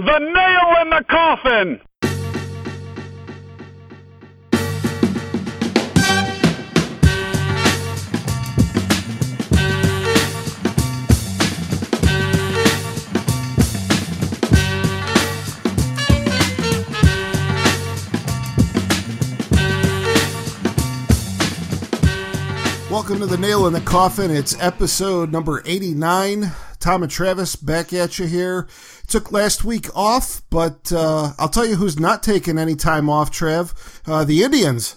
The nail in the coffin! Welcome to the Nail in the Coffin. It's episode number 89. Tom and Travis back at you here. Took last week off, but uh, I'll tell you who's not taking any time off, Trev. Uh, the Indians.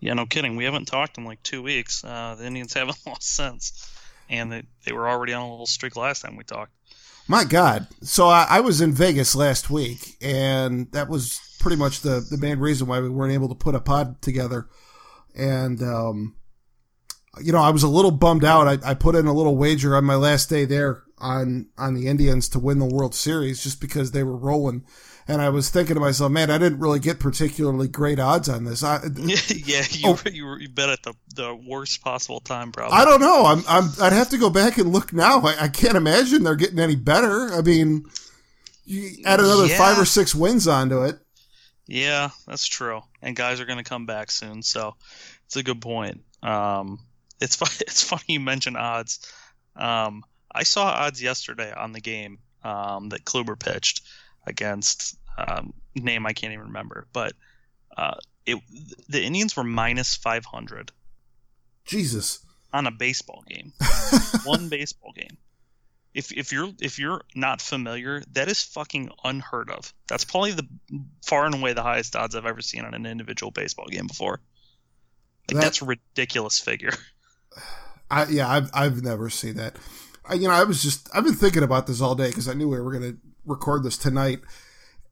Yeah, no kidding. We haven't talked in like two weeks. Uh, the Indians haven't lost since, and they, they were already on a little streak last time we talked. My God. So I, I was in Vegas last week, and that was pretty much the, the main reason why we weren't able to put a pod together. And, um, you know, I was a little bummed out. I, I put in a little wager on my last day there on on the Indians to win the World Series just because they were rolling. And I was thinking to myself, man, I didn't really get particularly great odds on this. I, yeah, you, oh, you, you bet at the, the worst possible time, probably. I don't know. I'm, I'm I'd have to go back and look now. I, I can't imagine they're getting any better. I mean, you add another yeah. five or six wins onto it. Yeah, that's true. And guys are going to come back soon, so it's a good point. Um, it's it's funny you mention odds. Um, I saw odds yesterday on the game um, that Kluber pitched against um, name I can't even remember, but uh, it the Indians were minus five hundred. Jesus. On a baseball game, one baseball game. If if you're if you're not familiar, that is fucking unheard of. That's probably the far and away the highest odds I've ever seen on an individual baseball game before. Like that, that's a ridiculous figure. I yeah, I've I've never seen that. I, you know, I was just I've been thinking about this all day because I knew we were going to record this tonight.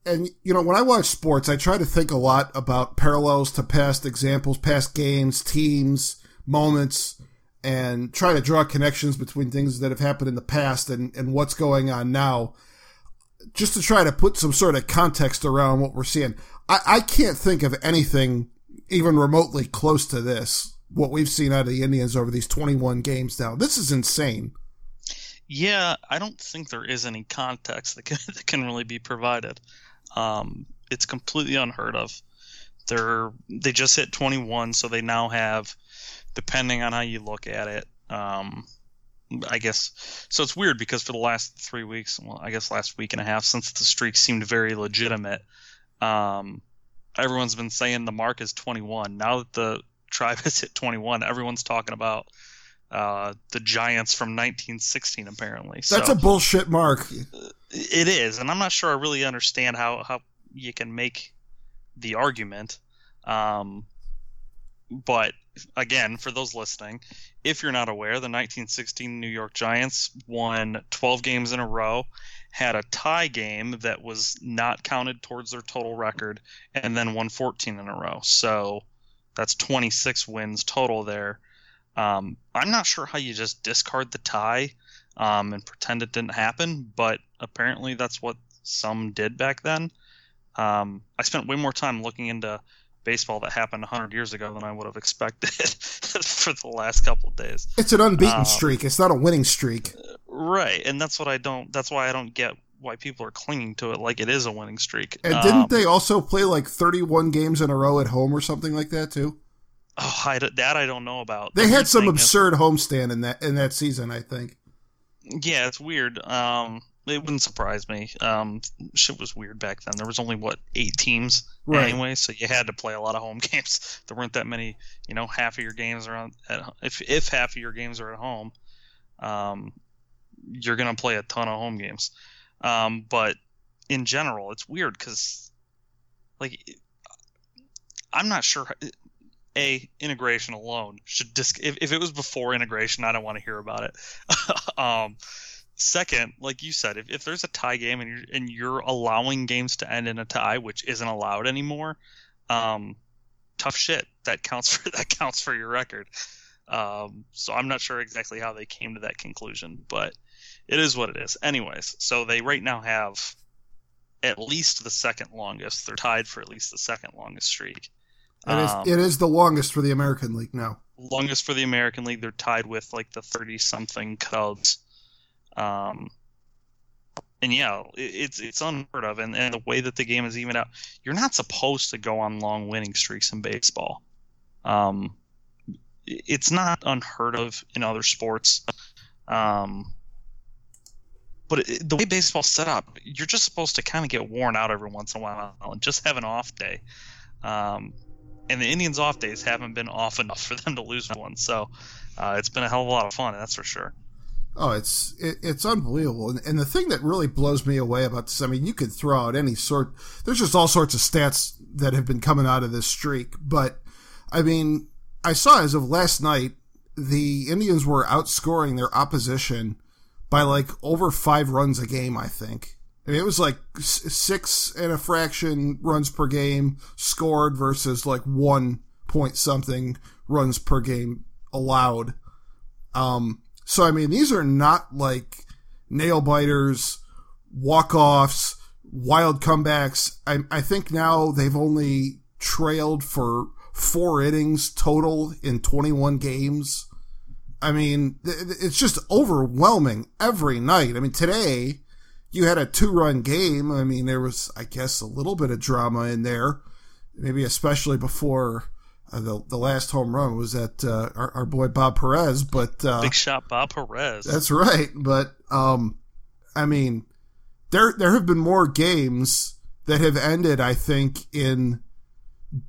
And you know, when I watch sports, I try to think a lot about parallels to past examples, past games, teams, moments, and try to draw connections between things that have happened in the past and, and what's going on now, just to try to put some sort of context around what we're seeing. I, I can't think of anything even remotely close to this what we've seen out of the Indians over these 21 games now. This is insane. Yeah, I don't think there is any context that can, that can really be provided. Um, it's completely unheard of. They're they just hit 21, so they now have, depending on how you look at it, um, I guess. So it's weird because for the last three weeks, well, I guess last week and a half, since the streak seemed very legitimate, um, everyone's been saying the mark is 21. Now that the tribe has hit 21. Everyone's talking about uh, the Giants from 1916, apparently. That's so, a bullshit mark. It is, and I'm not sure I really understand how, how you can make the argument. Um, but again, for those listening, if you're not aware, the 1916 New York Giants won 12 games in a row, had a tie game that was not counted towards their total record, and then won 14 in a row. So that's 26 wins total there. Um, I'm not sure how you just discard the tie um, and pretend it didn't happen, but apparently that's what some did back then. Um, I spent way more time looking into baseball that happened 100 years ago than I would have expected for the last couple of days. It's an unbeaten uh, streak. It's not a winning streak. Right, and that's what I don't. That's why I don't get why people are clinging to it like it is a winning streak. And didn't um, they also play like 31 games in a row at home or something like that too? Oh, I, that I don't know about. They the had some absurd is, homestand in that in that season, I think. Yeah, it's weird. Um, it wouldn't surprise me. Um, shit was weird back then. There was only what eight teams right. anyway, so you had to play a lot of home games. There weren't that many. You know, half of your games are on. At, if if half of your games are at home, um, you're gonna play a ton of home games. Um, but in general, it's weird because, like, I'm not sure. A integration alone should disc. If, if it was before integration, I don't want to hear about it. um, second, like you said, if, if there's a tie game and you're and you're allowing games to end in a tie, which isn't allowed anymore, um, tough shit. That counts for that counts for your record. Um, so I'm not sure exactly how they came to that conclusion, but it is what it is. Anyways, so they right now have at least the second longest. They're tied for at least the second longest streak. It is, um, it is the longest for the American League now. Longest for the American League. They're tied with like the 30 something Cubs. Um, and yeah, it's it's unheard of, and, and the way that the game is even out, you're not supposed to go on long winning streaks in baseball. Um, it's not unheard of in other sports. Um, but it, the way baseball's set up, you're just supposed to kind of get worn out every once in a while and just have an off day. Um, and the Indians' off days haven't been off enough for them to lose one. So uh, it's been a hell of a lot of fun, that's for sure. Oh, it's it, it's unbelievable, and, and the thing that really blows me away about this, I mean, you could throw out any sort. There's just all sorts of stats that have been coming out of this streak, but I mean, I saw as of last night, the Indians were outscoring their opposition by like over five runs a game. I think. Mean, it was like six and a fraction runs per game scored versus like one point something runs per game allowed. Um, so I mean, these are not like nail biters, walk offs, wild comebacks. I, I think now they've only trailed for four innings total in 21 games. I mean, it's just overwhelming every night. I mean, today you had a two run game. I mean, there was, I guess, a little bit of drama in there, maybe especially before uh, the the last home run was at uh, our, our, boy Bob Perez. But uh, big shot Bob Perez. That's right. But um, I mean, there there have been more games that have ended, I think, in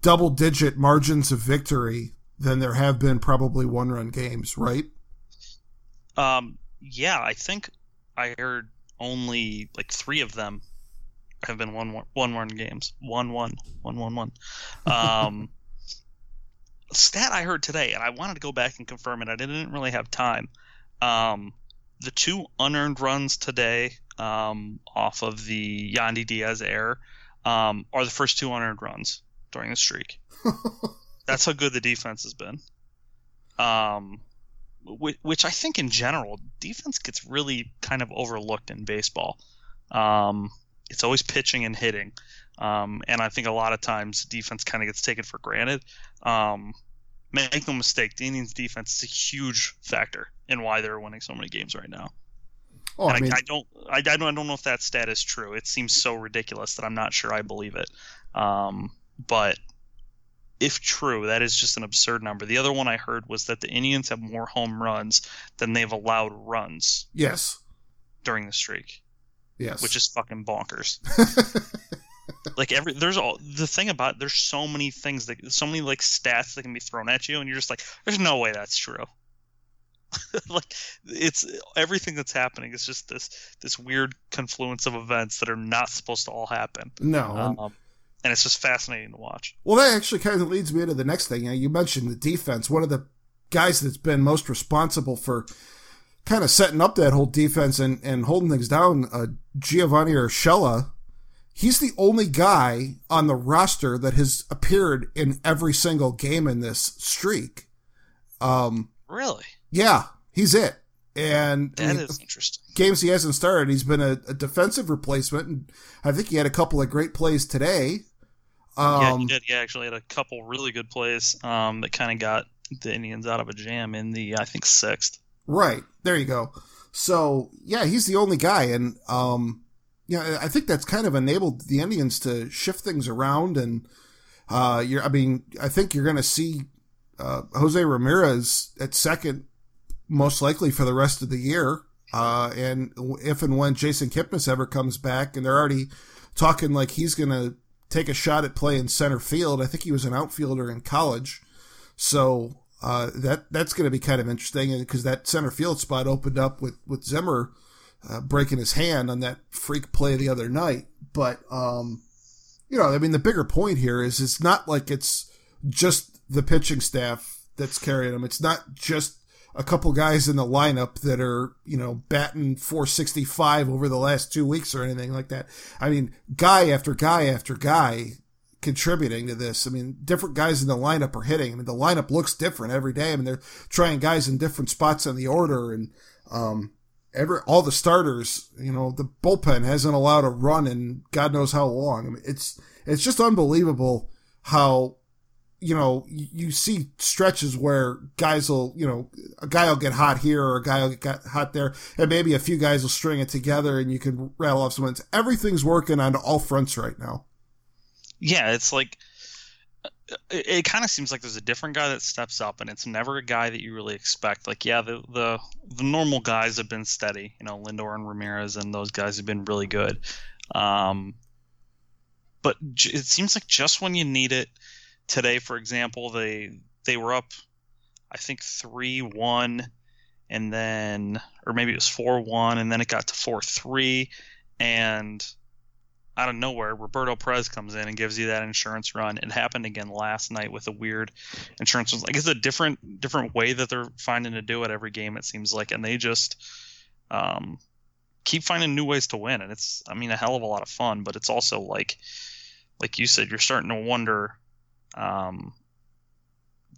double digit margins of victory than there have been probably one run games, right? Um, yeah, I think I heard only like three of them have been one one run games. One one one one one. Um, stat I heard today, and I wanted to go back and confirm it. I didn't really have time. Um, the two unearned runs today um, off of the Yandy Diaz error um, are the first two unearned runs during the streak. That's how good the defense has been. Um, which, I think in general, defense gets really kind of overlooked in baseball. Um, it's always pitching and hitting. Um, and I think a lot of times defense kind of gets taken for granted. Um, make no mistake, the Indians' defense is a huge factor in why they're winning so many games right now. Oh, I, mean, I, I, don't, I, I, don't, I don't know if that stat is true. It seems so ridiculous that I'm not sure I believe it. Um, but if true, that is just an absurd number. The other one I heard was that the Indians have more home runs than they've allowed runs. Yes. During the streak. Yes. Which is fucking bonkers. like every there's all the thing about there's so many things that so many like stats that can be thrown at you and you're just like there's no way that's true. like it's everything that's happening is just this this weird confluence of events that are not supposed to all happen. No. Um, and it's just fascinating to watch. Well, that actually kind of leads me into the next thing. You, know, you mentioned the defense. One of the guys that's been most responsible for kind of setting up that whole defense and, and holding things down, uh, Giovanny Urshela, he's the only guy on the roster that has appeared in every single game in this streak. Um, really? Yeah, he's it. And that I mean, is interesting. Games he hasn't started, he's been a, a, defensive replacement, and I think he had a couple of great plays today. Um, yeah, he did. He actually had a couple really good plays um, that kind of got the Indians out of a jam in the I think sixth. Right there, you go. So yeah, he's the only guy, and um, yeah, I think that's kind of enabled the Indians to shift things around. And uh, you're, I mean, I think you're going to see uh, Jose Ramirez at second, most likely for the rest of the year. Uh, and if and when Jason Kipnis ever comes back, and they're already talking like he's going to take a shot at playing center field. I think he was an outfielder in college, so uh, that that's going to be kind of interesting because that center field spot opened up with with Zimmer uh, breaking his hand on that freak play the other night. But um, you know, I mean, the bigger point here is it's not like it's just the pitching staff that's carrying them. It's not just a couple guys in the lineup that are, you know, batting 465 over the last two weeks or anything like that. I mean, guy after guy after guy contributing to this. I mean, different guys in the lineup are hitting. I mean, the lineup looks different every day. I mean, they're trying guys in different spots on the order and, um, every, all the starters, you know, the bullpen hasn't allowed a run in God knows how long. I mean, it's, it's just unbelievable how you know, you see stretches where guys will, you know, a guy will get hot here or a guy will get hot there, and maybe a few guys will string it together and you can rattle off some wins. Everything's working on all fronts right now. Yeah, it's like it, it kind of seems like there's a different guy that steps up, and it's never a guy that you really expect. Like, yeah, the the the normal guys have been steady. You know, Lindor and Ramirez and those guys have been really good. Um, but it seems like just when you need it today, for example, they they were up, I think three one, and then or maybe it was four one, and then it got to four three, and out of nowhere, Roberto Perez comes in and gives you that insurance run. It happened again last night with a weird insurance. Like it's a different different way that they're finding to do it every game. It seems like, and they just um, keep finding new ways to win. And it's, I mean, a hell of a lot of fun. But it's also like, like you said, you're starting to wonder um,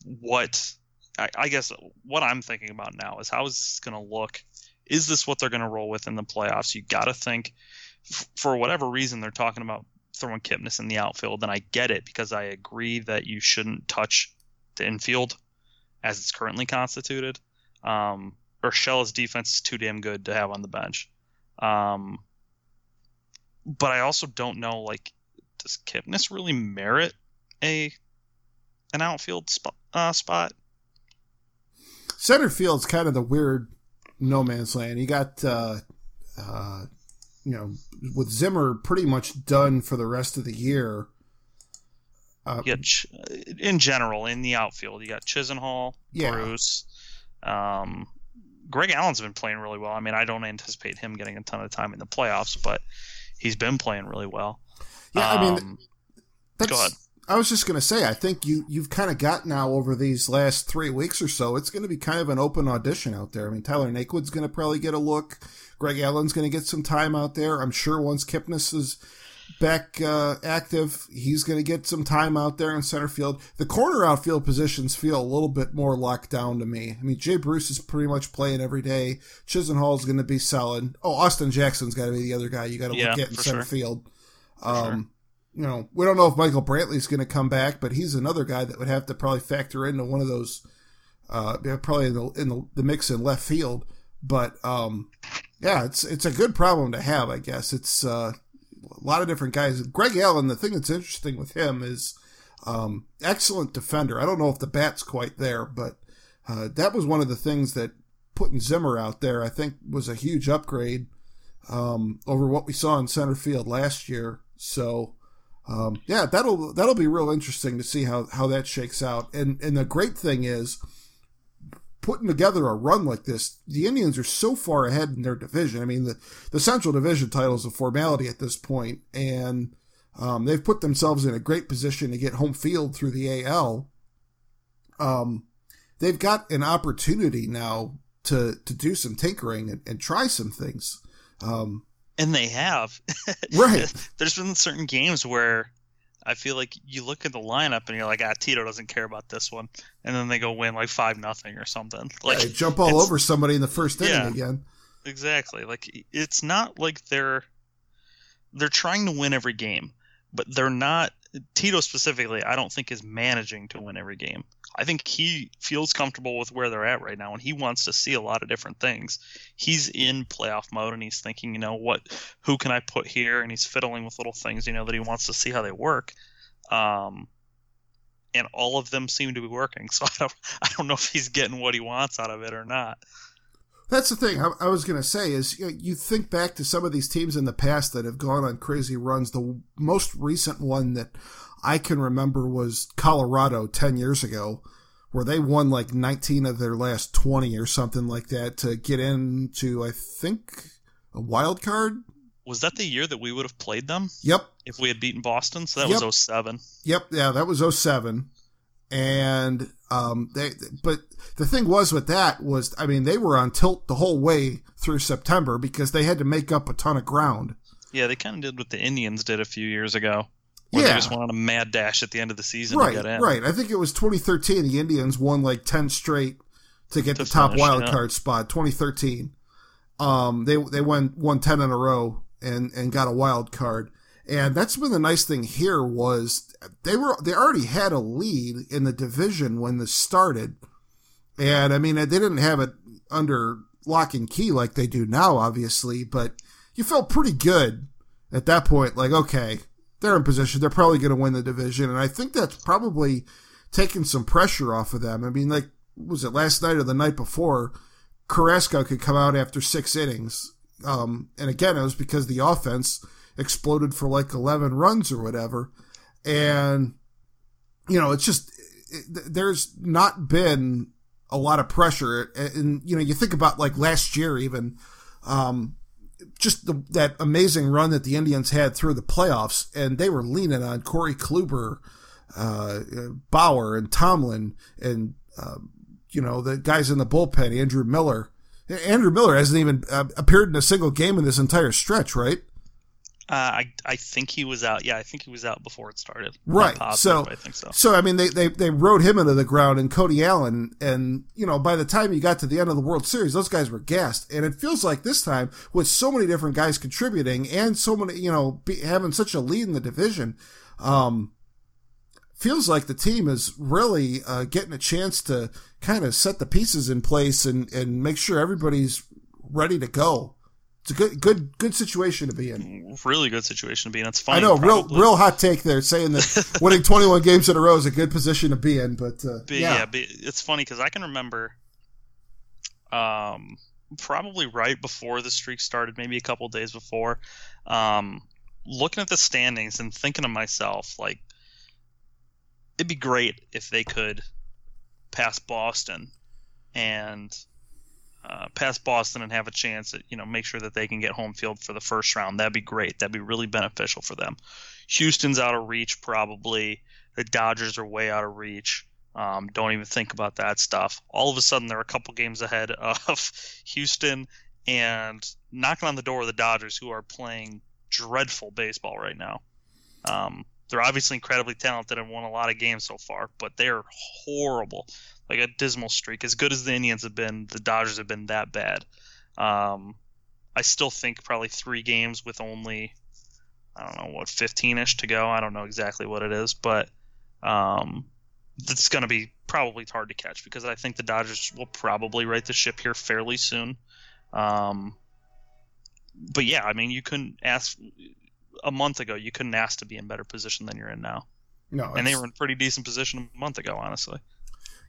what. I, I guess what I'm thinking about now is how is this going to look? Is this what they're going to roll with in the playoffs? You got to think for whatever reason they're talking about throwing Kipnis in the outfield, and I get it because I agree that you shouldn't touch the infield as it's currently constituted. Um, Urshela's defense is too damn good to have on the bench. Um, but I also don't know like does Kipnis really merit a an outfield spot? Uh, spot? Center field's kind of the weird no man's land. You got uh, uh, you know, with Zimmer pretty much done for the rest of the year. Uh, yeah, in general, in the outfield, you got Chisenhall, yeah. Bruce. Um, Greg Allen's been playing really well. I mean, I don't anticipate him getting a ton of time in the playoffs, but he's been playing really well. Yeah, um, I mean, um, go ahead. I was just going to say, I think you you've kind of got now over these last three weeks or so. It's going to be kind of an open audition out there. I mean, Tyler Naquin's going to probably get a look. Greg Allen's going to get some time out there. I'm sure once Kipnis is back uh, active, he's going to get some time out there in center field. The corner outfield positions feel a little bit more locked down to me. I mean, Jay Bruce is pretty much playing every day. Chisenhall is going to be solid. Oh, Austin Jackson's got to be the other guy you got to yeah, look at in center sure. field. Um. You know, we don't know if Michael Brantley's going to come back, but he's another guy that would have to probably factor into one of those. Uh, probably in the in the, the mix in left field, but um, yeah, it's it's a good problem to have, I guess. It's uh, a lot of different guys. Greg Allen, the thing that's interesting with him is um, excellent defender. I don't know if the bat's quite there, but uh, that was one of the things that putting Zimmer out there, I think, was a huge upgrade um, over what we saw in center field last year. So, um, yeah, that'll that'll be real interesting to see how how that shakes out. And and the great thing is putting together a run like this, the Indians are so far ahead in their division. I mean, the, the Central Division title is a formality at this point, and um, they've put themselves in a great position to get home field through the AL. Um, they've got an opportunity now to to do some tinkering and, and try some things. Um, and they have. right. There's been certain games where I feel like you look at the lineup and you're like, ah, Tito doesn't care about this one, and then they go win like five nothing or something. Like yeah, jump all over somebody in the first inning yeah, again. Exactly. Like it's not like they're they're trying to win every game, but they're not. Tito specifically, I don't think is managing to win every game. I think he feels comfortable with where they're at right now, and he wants to see a lot of different things. He's in playoff mode, and he's thinking, you know, what, who can I put here? And he's fiddling with little things, you know, that he wants to see how they work. Um, and all of them seem to be working. So I don't, I don't know if he's getting what he wants out of it or not. That's the thing I, I was going to say is you, know, you think back to some of these teams in the past that have gone on crazy runs. The most recent one that I can remember was Colorado 10 years ago, where they won like 19 of their last 20 or something like that to get into, I think, a wild card. Was that the year that we would have played them? Yep. If we had beaten Boston? So that yep. was 07. Yep. Yeah, that was 07. And, um, they, but the thing was with that was, I mean, they were on tilt the whole way through September because they had to make up a ton of ground. Yeah, they kind of did what the Indians did a few years ago. Yeah. they just went on a mad dash at the end of the season right, to get in. Right. I think it was 2013. The Indians won like 10 straight to get to the top finish, wild yeah. card spot. 2013. Um, they they won won 10 in a row and and got a wild card. And that's been the nice thing here was they were they already had a lead in the division when this started. And I mean they didn't have it under lock and key like they do now, obviously, but you felt pretty good at that point, like, okay, they're in position. They're probably going to win the division. And I think that's probably taken some pressure off of them. I mean, like, was it last night or the night before? Carrasco could come out after six innings. Um, and again, it was because the offense exploded for like 11 runs or whatever. And, you know, it's just, it, there's not been a lot of pressure. And, you know, you think about like last year, even, um, just the, that amazing run that the Indians had through the playoffs, and they were leaning on Corey Kluber, uh, Bauer, and Tomlin, and uh, you know the guys in the bullpen, Andrew Miller. Andrew Miller hasn't even uh, appeared in a single game in this entire stretch, right? Uh, I I think he was out. Yeah, I think he was out before it started. Right. Positive, so I think so. So I mean, they, they they rode him into the ground and Cody Allen, and you know, by the time you got to the end of the World Series, those guys were gassed. And it feels like this time, with so many different guys contributing and so many, you know, be, having such a lead in the division, um, feels like the team is really uh, getting a chance to kind of set the pieces in place and and make sure everybody's ready to go. It's a good, good, good situation to be in. Really good situation to be in. It's funny. I know, probably. real, real hot take there, saying that winning 21 games in a row is a good position to be in. But, uh, but yeah. yeah, but it's funny because I can remember, um, probably right before the streak started, maybe a couple days before, um, looking at the standings and thinking to myself, like, it'd be great if they could pass Boston and uh, past Boston and have a chance at you know make sure that they can get home field for the first round. That'd be great. That'd be really beneficial for them. Houston's out of reach probably. The Dodgers are way out of reach. Um, don't even think about that stuff. All of a sudden, they're a couple games ahead of Houston and knocking on the door of the Dodgers, who are playing dreadful baseball right now. Um, they're obviously incredibly talented and won a lot of games so far, but they're horrible like a dismal streak. As good as the Indians have been, the Dodgers have been that bad. Um, I still think probably three games with only I don't know what 15ish to go. I don't know exactly what it is, but um, it's going to be probably hard to catch because I think the Dodgers will probably right the ship here fairly soon. Um, but yeah, I mean, you couldn't ask a month ago. You couldn't ask to be in better position than you're in now. No, and they were in pretty decent position a month ago, honestly.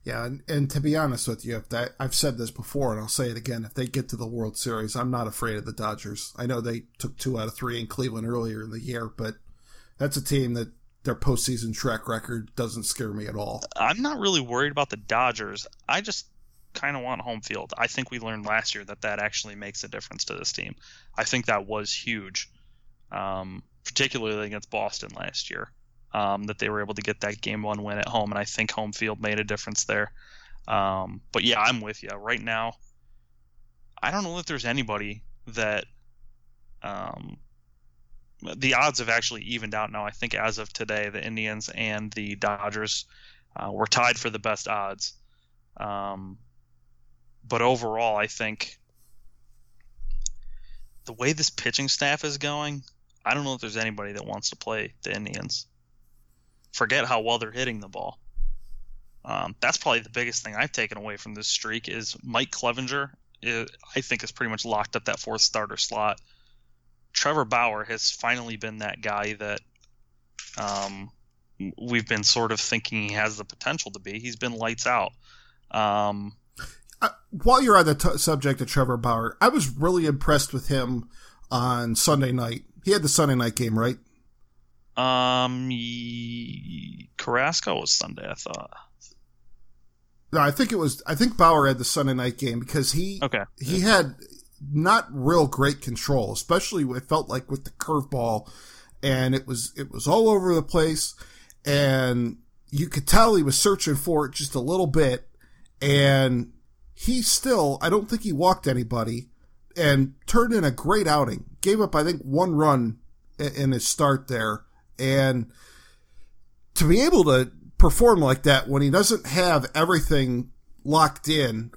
Yeah, and, and to be honest with you, if that I've said this before and I'll say it again, if they get to the World Series, I'm not afraid of the Dodgers. I know they took two out of three in Cleveland earlier in the year, but that's a team that their postseason track record doesn't scare me at all. I'm not really worried about the Dodgers. I just kind of want home field. I think we learned last year that that actually makes a difference to this team. I think that was huge, um, particularly against Boston last year um, that they were able to get that game one win at home, and I think home field made a difference there. Um, but yeah, I'm with you. Right now, I don't know if there's anybody that um, the odds have actually evened out now. I think as of today, the Indians and the Dodgers uh, were tied for the best odds. Um, but overall, I think the way this pitching staff is going, I don't know if there's anybody that wants to play the Indians forget how well they're hitting the ball. Um, that's probably the biggest thing I've taken away from this streak is Mike Clevinger. Is, I think has pretty much locked up that fourth starter slot. Trevor Bauer has finally been that guy that um, we've been sort of thinking he has the potential to be. He's been lights out. Um, uh, while you're on the t- subject of Trevor Bauer, I was really impressed with him on Sunday night. He had the Sunday night game, right? Um, Carrasco was Sunday, I thought. No, I think it was. I think Bauer had the Sunday night game because he okay. he had not real great control, especially it felt like with the curveball, and it was it was all over the place, and you could tell he was searching for it just a little bit, and he still I don't think he walked anybody, and turned in a great outing. Gave up I think one run in his start there, and to be able to perform like that when he doesn't have everything locked in,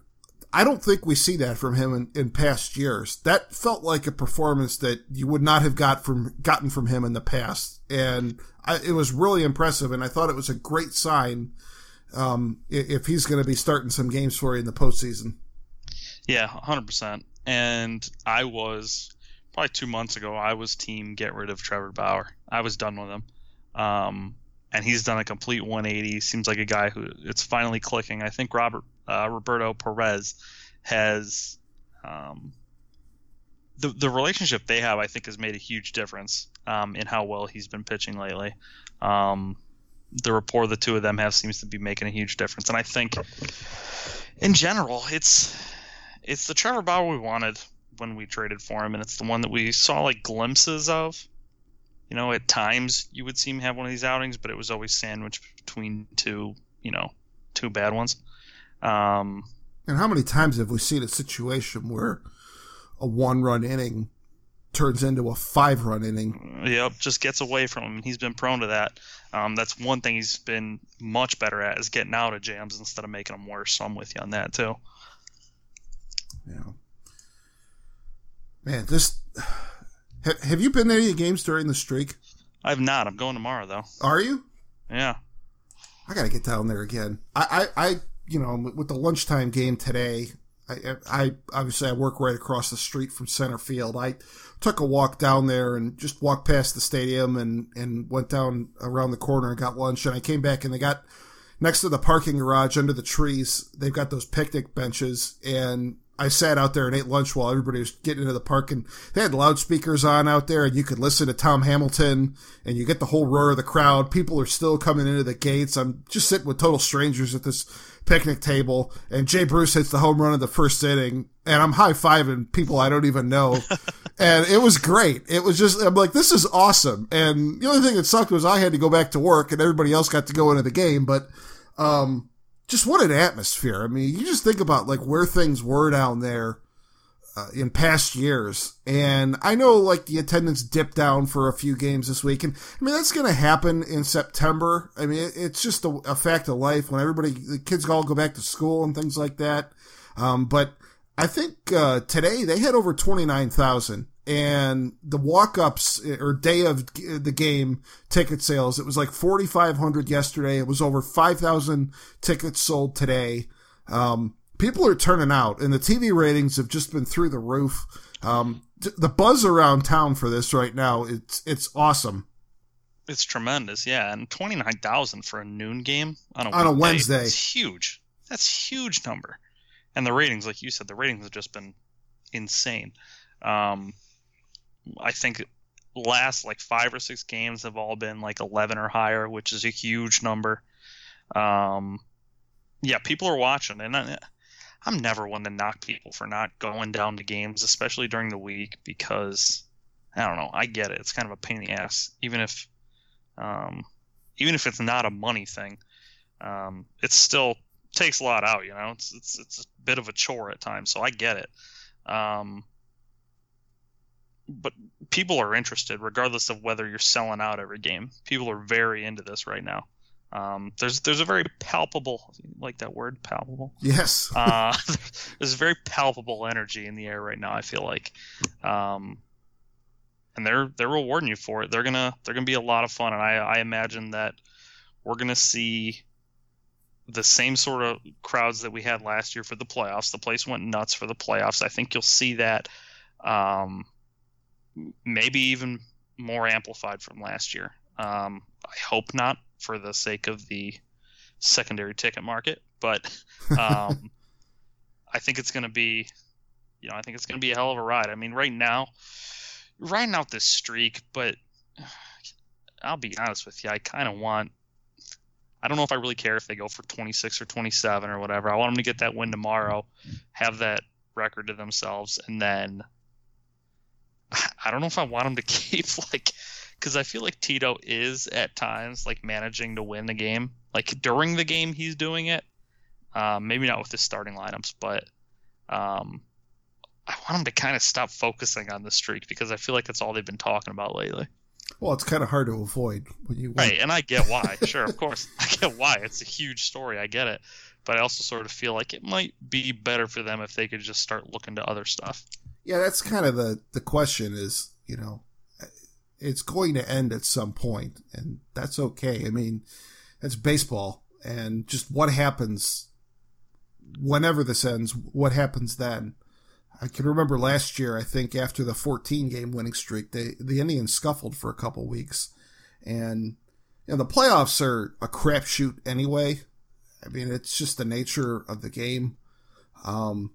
I don't think we see that from him in, in past years. That felt like a performance that you would not have got from gotten from him in the past, and I, it was really impressive. And I thought it was a great sign um, if he's going to be starting some games for you in the postseason. Yeah, hundred percent. And I was probably two months ago. I was team get rid of Trevor Bauer. I was done with him. Um, and he's done a complete 180. Seems like a guy who it's finally clicking. I think Robert uh, Roberto Perez has um, the the relationship they have. I think has made a huge difference um, in how well he's been pitching lately. Um, the rapport the two of them have seems to be making a huge difference, and I think in general it's it's the Trevor Bauer we wanted when we traded for him, and it's the one that we saw like glimpses of you know, at times you would see him have one of these outings, but it was always sandwiched between two, you know, two bad ones. Um, and how many times have we seen a situation where a one run inning turns into a five run inning? Yep, just gets away from him. He's been prone to that. Um, that's one thing he's been much better at is getting out of jams instead of making them worse. So I'm with you on that too. Yeah. Man, this have you been to any games during the streak? I have not. I'm going tomorrow though. Are you? Yeah. I got to get down there again. I, I, I, you know, with the lunchtime game today, I, I obviously I work right across the street from center field. I took a walk down there and just walked past the stadium and and went down around the corner and got lunch. And I came back and they got next to the parking garage under the trees. They've got those picnic benches and I sat out there and ate lunch while everybody was getting into the park and they had loudspeakers on out there and you could listen to Tom Hamilton and you get the whole roar of the crowd. People are still coming into the gates. I'm just sitting with total strangers at this picnic table and Jay Bruce hits the home run in the first inning and I'm high fiving people I don't even know. and it was great. It was just, I'm like, this is awesome. And the only thing that sucked was I had to go back to work and everybody else got to go into the game. But, um, just what an atmosphere. I mean, you just think about like where things were down there uh, in past years. And I know like the attendance dipped down for a few games this week. And I mean, that's going to happen in September. I mean, it's just a, a, fact of life when everybody, the kids all go back to school and things like that. Um, but I think, uh, today they had over 29,000 and the walk-ups or day of the game ticket sales it was like 4500 yesterday. It was over 5000 tickets sold today. Um, people are turning out and the tv ratings have just been through the roof. Um, the buzz around town for this right now it's it's awesome. It's tremendous yeah and 29000 for a noon game on a, on a wednesday it's huge. That's huge number. And the ratings like you said the ratings have just been insane. Um, I think last like five or six games have all been like 11 or higher, which is a huge number. Um, yeah, people are watching, and I, I'm never one to knock people for not going down to games, especially during the week, because I don't know. I get it. It's kind of a pain in the ass, even if, um, even if it's not a money thing. Um, it still takes a lot out. You know, it's it's it's a bit of a chore at times, so I get it. Um, but people are interested regardless of whether you're selling out every game. People are very into this right now. Um, there's there's a very palpable like that word palpable. Yes. uh, there's a very palpable energy in the air right now. I feel like, um, and they're they're rewarding you for it. They're gonna they're gonna be a lot of fun, and I I imagine that we're gonna see the same sort of crowds that we had last year for the playoffs. The place went nuts for the playoffs. I think you'll see that. Um, maybe even more amplified from last year. Um, I hope not for the sake of the secondary ticket market, but um, I think it's going to be, you know, I think it's going to be a hell of a ride. I mean, right now, riding out this streak, but I'll be honest with you, I kind of want. I don't know if I really care if they go for 26 or 27 or whatever. I want them to get that win tomorrow, have that record to themselves, and then I don't know if I want him to keep like because I feel like Tito is at times like managing to win the game. Like during the game, he's doing it. Um, maybe not with his starting lineups, but um, I want him to kind of stop focusing on the streak because I feel like that's all they've been talking about lately. Well, it's kind of hard to avoid when you right, and I get why. sure, of course, I get why. It's a huge story. I get it, but I also sort of feel like it might be better for them if they could just start looking to other stuff. Yeah, that's kind of the the question. Is you know, it's going to end at some point, and that's okay. I mean, it's baseball, and just what happens whenever this ends, what happens then? I can remember last year, I think after the 14 game winning streak, they, the Indians scuffled for a couple weeks. And, you know, the playoffs are a crapshoot anyway. I mean, it's just the nature of the game. Um,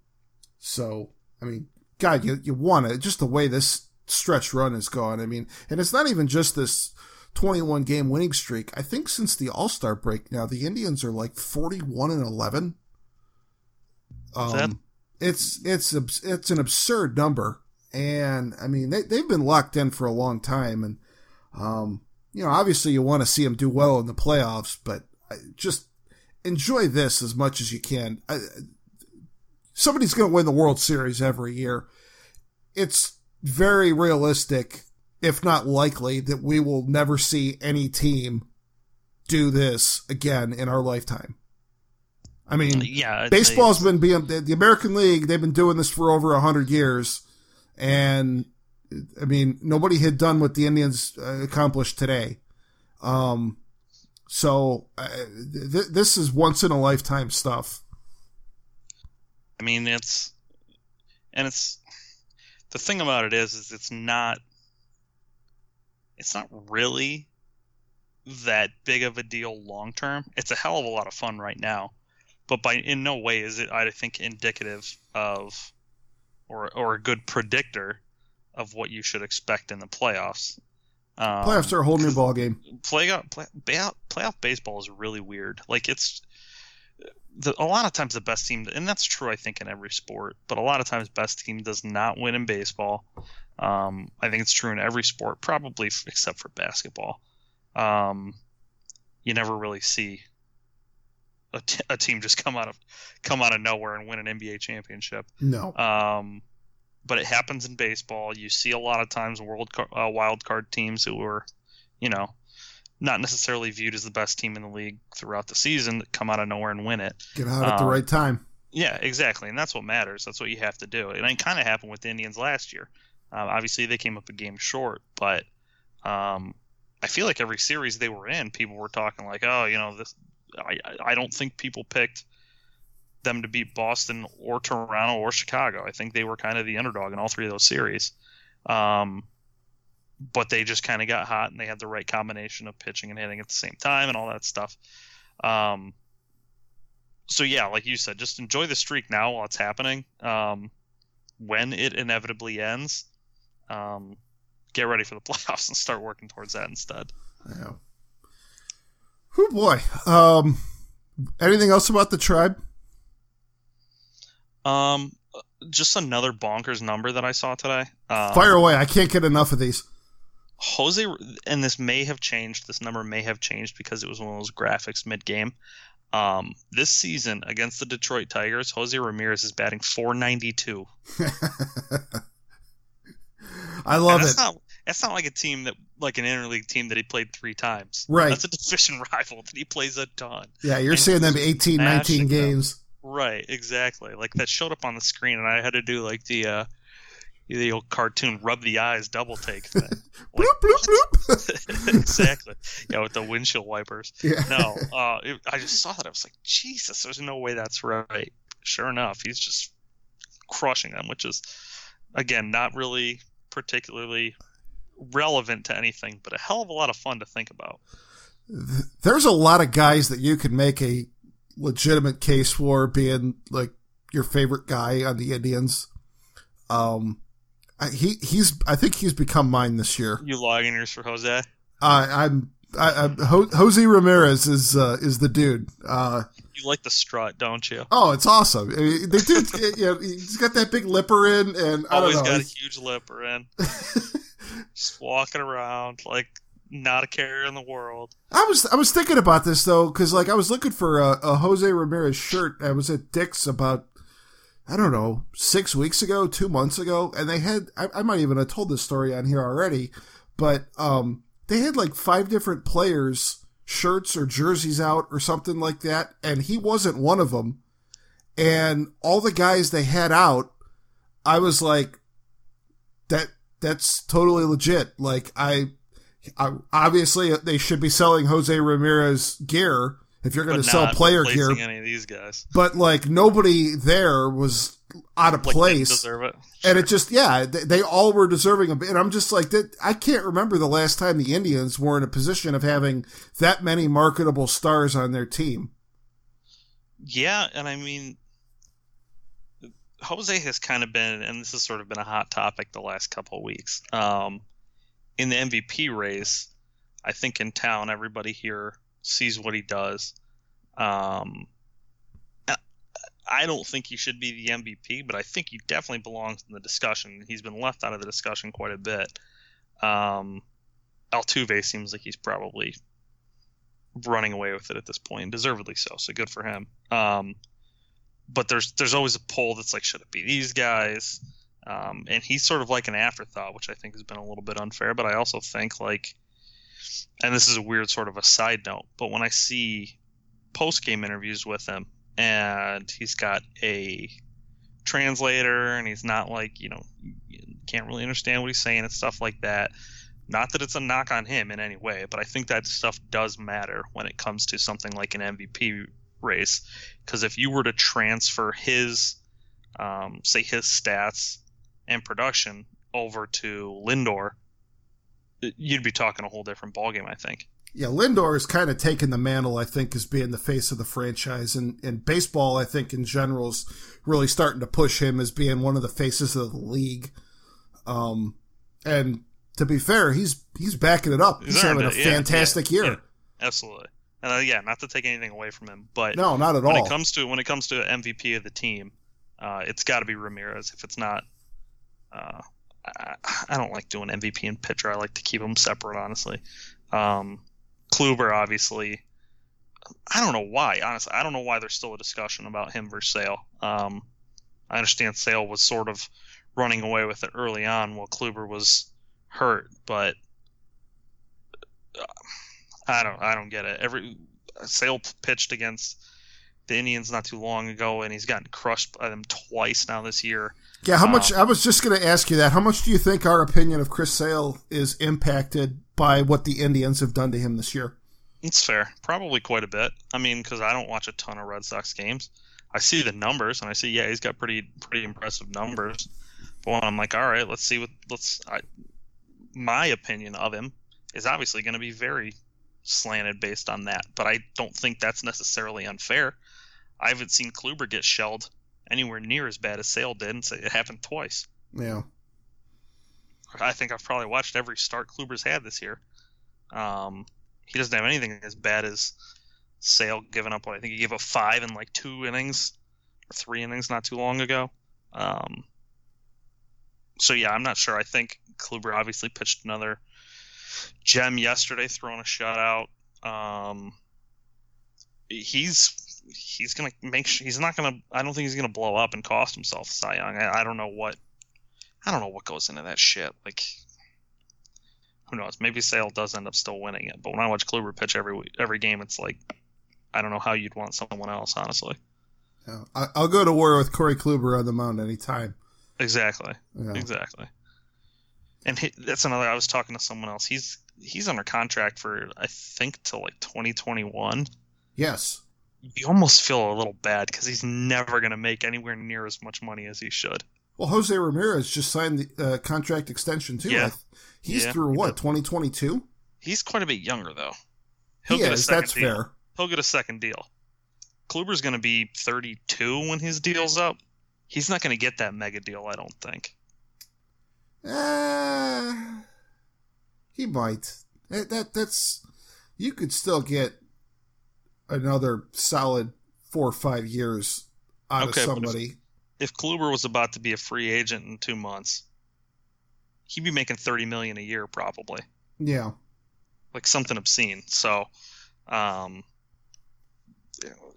so, I mean, God, you, you want it. Just the way this stretch run has gone. I mean, and it's not even just this 21 game winning streak. I think since the All Star break now, the Indians are like 41 and 11. Um, that- it's it's it's an absurd number, and I mean they they've been locked in for a long time, and um, you know obviously you want to see them do well in the playoffs, but just enjoy this as much as you can. I, somebody's going to win the World Series every year. It's very realistic, if not likely, that we will never see any team do this again in our lifetime. I mean, yeah, baseball's been being the American League. They've been doing this for over a hundred years, and I mean, nobody had done what the Indians uh, accomplished today. Um, so uh, th- this is once in a lifetime stuff. I mean, it's and it's the thing about it is, is it's not it's not really that big of a deal long term. It's a hell of a lot of fun right now but by in no way is it I think indicative of or or a good predictor of what you should expect in the playoffs. Um, playoffs are a whole new ball game. Playoff, play, playoff, playoff baseball is really weird. Like it's the, a lot of times the best team, and that's true I think in every sport, but a lot of times best team does not win in baseball. Um, I think it's true in every sport, probably except for basketball. Um, you never really see a, t- a team just come out of come out of nowhere and win an NBA championship. No. Um, but it happens in baseball. You see a lot of times world car- uh, wild card teams who are, you know, not necessarily viewed as the best team in the league throughout the season that come out of nowhere and win it. Get out at um, the right time. Yeah, exactly, and that's what matters. That's what you have to do. And it kind of happened with the Indians last year. Um, obviously, they came up a game short, but um, I feel like every series they were in, people were talking like, "Oh, you know, this I, I don't think people picked them to beat Boston or Toronto or Chicago. I think they were kind of the underdog in all three of those series. Um, but they just kind of got hot and they had the right combination of pitching and hitting at the same time and all that stuff. Um, so yeah, like you said, just enjoy the streak now while it's happening. Um, when it inevitably ends, um, get ready for the playoffs and start working towards that instead. Yeah. Oh boy. Um, anything else about the tribe? Um, just another bonkers number that I saw today. Um, Fire away! I can't get enough of these. Jose, and this may have changed. This number may have changed because it was one of those graphics mid-game. Um, this season against the Detroit Tigers, Jose Ramirez is batting 492. I love it. Not, that's not like a team that like an interleague team that he played three times. Right. That's a division rival that he plays a ton. Yeah, you're and seeing them 18, 19 games. Them. Right, exactly. Like that showed up on the screen, and I had to do like the uh, the old cartoon rub the eyes double take thing. Like, bloop, bloop, bloop. exactly. Yeah, with the windshield wipers. Yeah. No, uh, it, I just saw that. I was like, Jesus, there's no way that's right. Sure enough, he's just crushing them, which is, again, not really particularly relevant to anything, but a hell of a lot of fun to think about. There's a lot of guys that you could make a legitimate case for being like your favorite guy on the Indians. Um, he he's I think he's become mine this year. You logging yours for Jose? Uh, I'm I, I, Jose Ramirez is uh, is the dude. Uh, you like the strut, don't you? Oh, it's awesome. I mean, the dude, you know, he's got that big lipper in, and I always got a huge lipper in. just walking around like not a care in the world. I was I was thinking about this though because like I was looking for a, a Jose Ramirez shirt. I was at Dick's about I don't know six weeks ago, two months ago, and they had I, I might even have told this story on here already, but um, they had like five different players shirts or jerseys out or something like that, and he wasn't one of them. And all the guys they had out, I was like, that that's totally legit. Like I, I obviously they should be selling Jose Ramirez gear if you're going to sell player gear. Any of these guys, but like nobody there was out of like place. deserve it. And it just, yeah, they, they, all were deserving of, and I'm just like, that, I can't remember the last time the Indians were in a position of having that many marketable stars on their team. Yeah, and I mean, Jose has kind of been, and this has sort of been a hot topic the last couple of weeks. Um, in the MVP race, I think in town, everybody here sees what he does. Um, I don't think he should be the MVP, but I think he definitely belongs in the discussion. He's been left out of the discussion quite a bit. Um, Altuve seems like he's probably running away with it at this point, deservedly so. So good for him. Um, but there's there's always a poll that's like, should it be these guys? Um, and he's sort of like an afterthought, which I think has been a little bit unfair. But I also think like, and this is a weird sort of a side note, but when I see post game interviews with him, and he's got a translator, and he's not like you know can't really understand what he's saying and stuff like that. Not that it's a knock on him in any way, but I think that stuff does matter when it comes to something like an MVP race. Because if you were to transfer his, um, say, his stats and production over to Lindor, you'd be talking a whole different ballgame, I think. Yeah, Lindor has kind of taken the mantle, I think, as being the face of the franchise. And, and baseball, I think, in general, is really starting to push him as being one of the faces of the league. Um, and to be fair, he's he's backing it up. He's, he's having a yeah, fantastic yeah, year. Yeah, absolutely. And uh, yeah, not to take anything away from him, but no, not at when all. When it comes to when it comes to MVP of the team, uh, it's got to be Ramirez. If it's not, uh, I, don't like doing MVP and pitcher. I like to keep them separate, honestly. Um, Kluber, obviously, I don't know why. Honestly, I don't know why there's still a discussion about him versus Sale. Um, I understand Sale was sort of running away with it early on while Kluber was hurt, but uh, I don't I don't get it. Every Sale pitched against the Indians not too long ago, and he's gotten crushed by them twice now this year. Yeah, how much? Um, I was just going to ask you that. How much do you think our opinion of Chris Sale is impacted by what the Indians have done to him this year? It's fair, probably quite a bit. I mean, because I don't watch a ton of Red Sox games. I see the numbers, and I see, yeah, he's got pretty pretty impressive numbers. But I'm like, all right, let's see what let's. I, my opinion of him is obviously going to be very slanted based on that, but I don't think that's necessarily unfair. I haven't seen Kluber get shelled anywhere near as bad as Sale did, and it happened twice. Yeah. I think I've probably watched every start Kluber's had this year. Um, he doesn't have anything as bad as Sale giving up. I think he gave up five in like two innings or three innings not too long ago. Um, so yeah, I'm not sure. I think Kluber obviously pitched another gem yesterday, throwing a shutout. Um, he's he's gonna make sure he's not gonna. I don't think he's gonna blow up and cost himself Cy Young. I, I don't know what. I don't know what goes into that shit. Like, who knows? Maybe Sale does end up still winning it. But when I watch Kluber pitch every every game, it's like I don't know how you'd want someone else, honestly. Yeah. I'll go to war with Corey Kluber on the mound anytime. Exactly. Yeah. Exactly. And he, that's another. I was talking to someone else. He's he's under contract for I think till like 2021. Yes you almost feel a little bad because he's never going to make anywhere near as much money as he should. Well, Jose Ramirez just signed the uh, contract extension too. Yeah. He's yeah. through what, 2022? He's quite a bit younger, though. He'll he get is, a second that's deal. fair. He'll get a second deal. Kluber's going to be 32 when his deal's up. He's not going to get that mega deal, I don't think. Uh, he might. That, that that's you could still get another solid four or five years out okay, of somebody. If, if Kluber was about to be a free agent in two months, he'd be making thirty million a year probably. Yeah, like something obscene. So, um,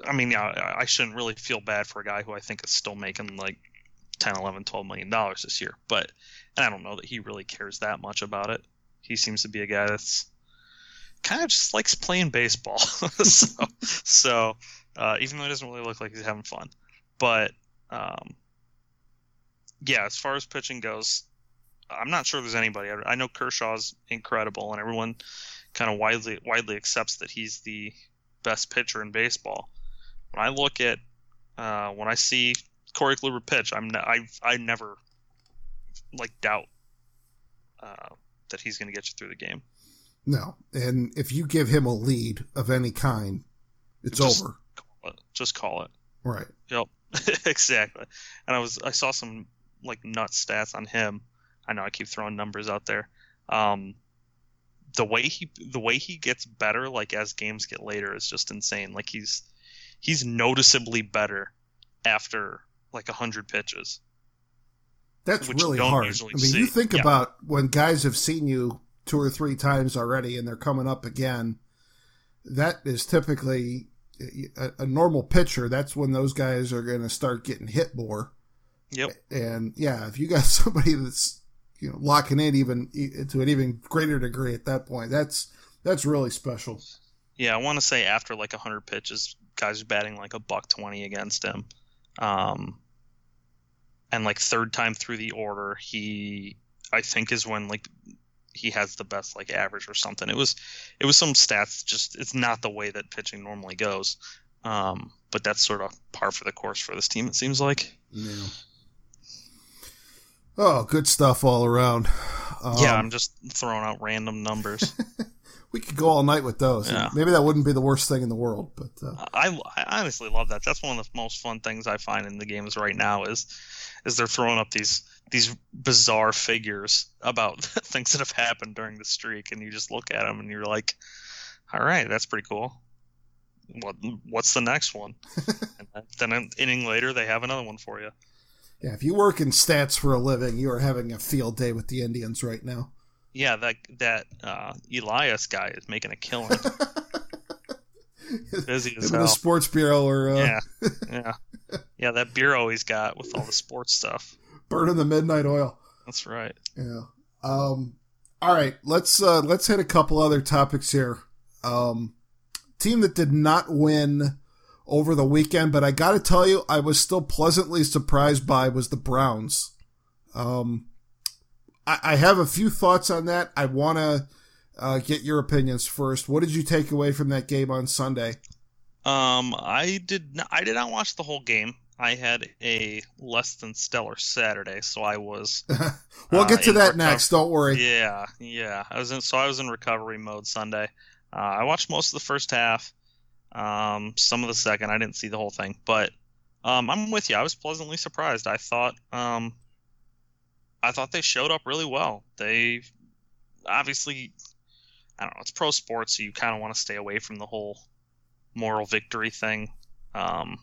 I mean, yeah, I shouldn't really feel bad for a guy who I think is still making like 10, 11, 12 million dollars this year. But, and I don't know that he really cares that much about it. he seems to be a guy that's kind of just likes playing baseball. so, so uh, even though he doesn't really look like he's having fun, but um, yeah, as far as pitching goes, I'm not sure there's anybody. I, I know Kershaw's incredible, and everyone kind of widely widely accepts that he's the best pitcher in baseball. When I look at uh, when I see Corey Kluber pitch, I'm I I never like doubt uh, that he's going to get you through the game. No, and if you give him a lead of any kind, it's just over. Call it. Just call it. Right. Yep. exactly. And I was I saw some like nut stats on him. I know I keep throwing numbers out there. Um, the way he the way he gets better like as games get later is just insane. Like he's he's noticeably better after like a hundred pitches. That's really hard. I mean, see. you think Yeah. about when guys have seen you two or three times already and they're coming up again. That is typically a, a normal pitcher. That's when those guys are going to start getting hit more. Yep. And yeah, if you got somebody that's you know locking in even to an even greater degree at that point, that's that's really special. Yeah, I want to say after like 100 pitches, guys are batting like a buck 20 against him. Um, and like third time through the order, he I think is when like he has the best like average or something. It was it was some stats. Just it's not the way that pitching normally goes. Um, but that's sort of par for the course for this team. It seems like. Yeah. Oh, good stuff all around. Um, yeah, I'm just throwing out random numbers. we could go all night with those. Yeah. Maybe that wouldn't be the worst thing in the world, but uh, I, I honestly love that. That's one of the most fun things I find in the games right now is is they're throwing up these these bizarre figures about things that have happened during the streak, and you just look at them and you're like, all right, that's pretty cool. What what's the next one? and then an inning later, they have another one for you. yeah, if you work in stats for a living, you are having a field day with the Indians right now. Yeah, that that uh, Elias guy is making a killing. Busy as and the sports bureau are uh, Yeah, yeah, yeah. That bureau he's got with all the sports stuff. burning the midnight oil. That's right. Yeah. Um. All right. Let's uh let's hit a couple other topics here. Um, team that did not win over the weekend, but I got to tell you, I was still pleasantly surprised by was the Browns. Um, I, I have a few thoughts on that. I want to uh, get your opinions first. What did you take away from that game on Sunday? Um, I did not, I did not watch the whole game. I had a less than stellar Saturday, so I was we'll Uh, get to that reco- next. Don't worry. yeah, yeah. I was in so I was in recovery mode Sunday. Uh, I watched most of the first half, um, some of the second. I didn't see the whole thing, but um, I'm with you. I was pleasantly surprised. I thought um, I thought they showed up really well. They obviously, I don't know. It's pro sports, so you kind of want to stay away from the whole moral victory thing. Um,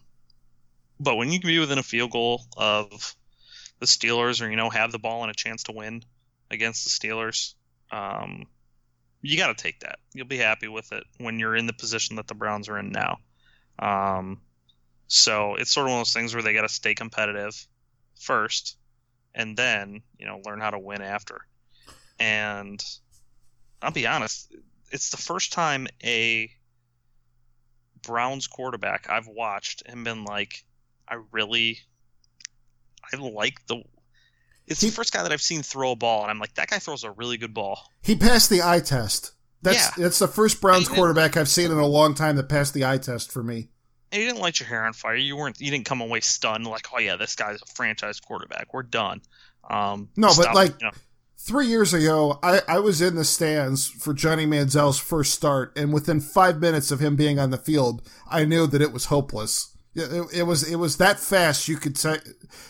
but when you can be within a field goal of the Steelers, or you know have the ball and a chance to win against the Steelers, um, you got to take that. You'll be happy with it when you're in the position that the Browns are in now. Um, so it's sort of one of those things where they got to stay competitive first, and then you know learn how to win after. And I'll be honest, it's the first time a Browns quarterback I've watched and been like, I really, I like the. It's He- the first guy that I've seen throw a ball, and I'm like, that guy throws a really good ball. He passed the eye test. That's Yeah. that's the first Browns quarterback I've seen in a long time that passed the eye test for me. And you didn't light your hair on fire. You weren't. You didn't come away stunned like, oh yeah, this guy's a franchise quarterback. We're done. Um, No, but, stop- like- you know, Three years ago, I, I was in the stands for Johnny Manziel's first start, and within five minutes of him being on the field, I knew that it was hopeless. It, it, it was it was that fast. You could say,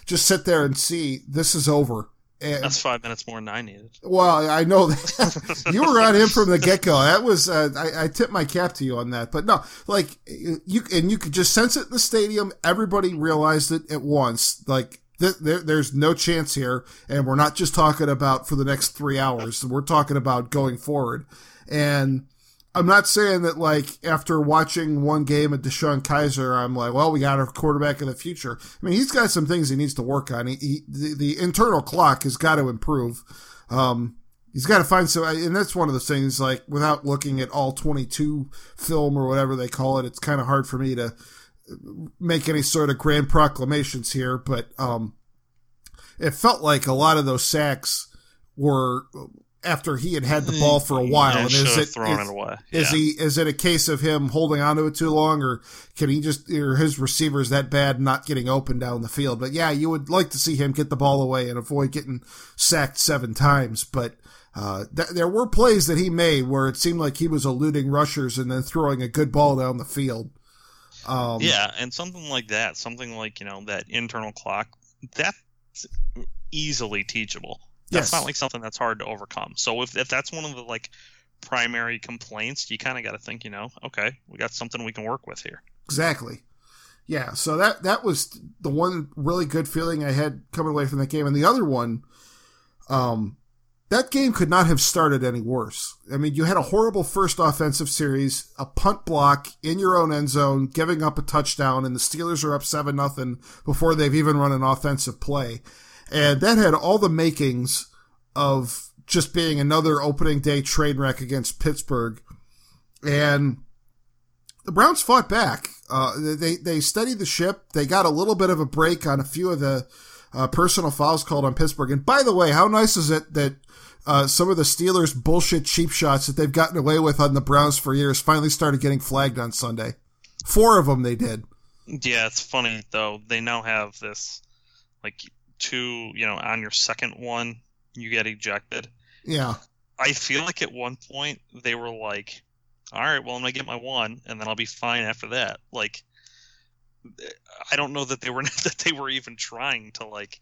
just sit there and see this is over. And, that's five minutes more than I needed. well, I know that you were on him from the get go. That was uh, I, I tip my cap to you on that. But no, like you and you could just sense it in the stadium. Everybody realized it at once. Like th- there, there's no chance here, and we're not just talking about for the next three hours. We're talking about going forward. And I'm not saying that like after watching one game of DeShone Kizer, I'm like, well, we got our quarterback of the future. I mean, he's got some things he needs to work on. He, he the, the internal clock has got to improve. Um, He's got to find some, and that's one of the things. Like without looking at all twenty-two film or whatever they call it, it's kind of hard for me to make any sort of grand proclamations here. But um, it felt like a lot of those sacks were after he had had the ball for a while. And is it, thrown is, it away. is he is it a case of him holding onto it too long, or can he just or his receivers that bad not getting open down the field? But yeah, you would like to see him get the ball away and avoid getting sacked seven times. But uh, th- there were plays that he made where it seemed like he was eluding rushers and then throwing a good ball down the field. Um, Yeah, and something like that, something like you know that internal clock, that's easily teachable. That's Yes. not like something that's hard to overcome. So if if that's one of the like primary complaints, you kind of got to think, you know, okay, we got something we can work with here. Exactly. Yeah, so that that was the one really good feeling I had coming away from that game, and the other one, um, that game could not have started any worse. I mean, you had a horrible first offensive series, a punt block in your own end zone, giving up a touchdown, and the Steelers are up seven nothing before they've even run an offensive play, and that had all the makings of just being another opening day train wreck against Pittsburgh, and the Browns fought back. Uh, they they steadied the ship. They got a little bit of a break on a few of the uh, personal fouls called on Pittsburgh. And by the way, how nice is it that uh, some of the Steelers' bullshit cheap shots that they've gotten away with on the Browns for years finally started getting flagged on Sunday. Four of them they did. Yeah, it's funny though. They now have this like two, you know, on your second one, you get ejected. Yeah, I feel like at one point they were like, "All right, well, I'm gonna get my one, and then I'll be fine after that." Like, I don't know that they were that they were even trying to like,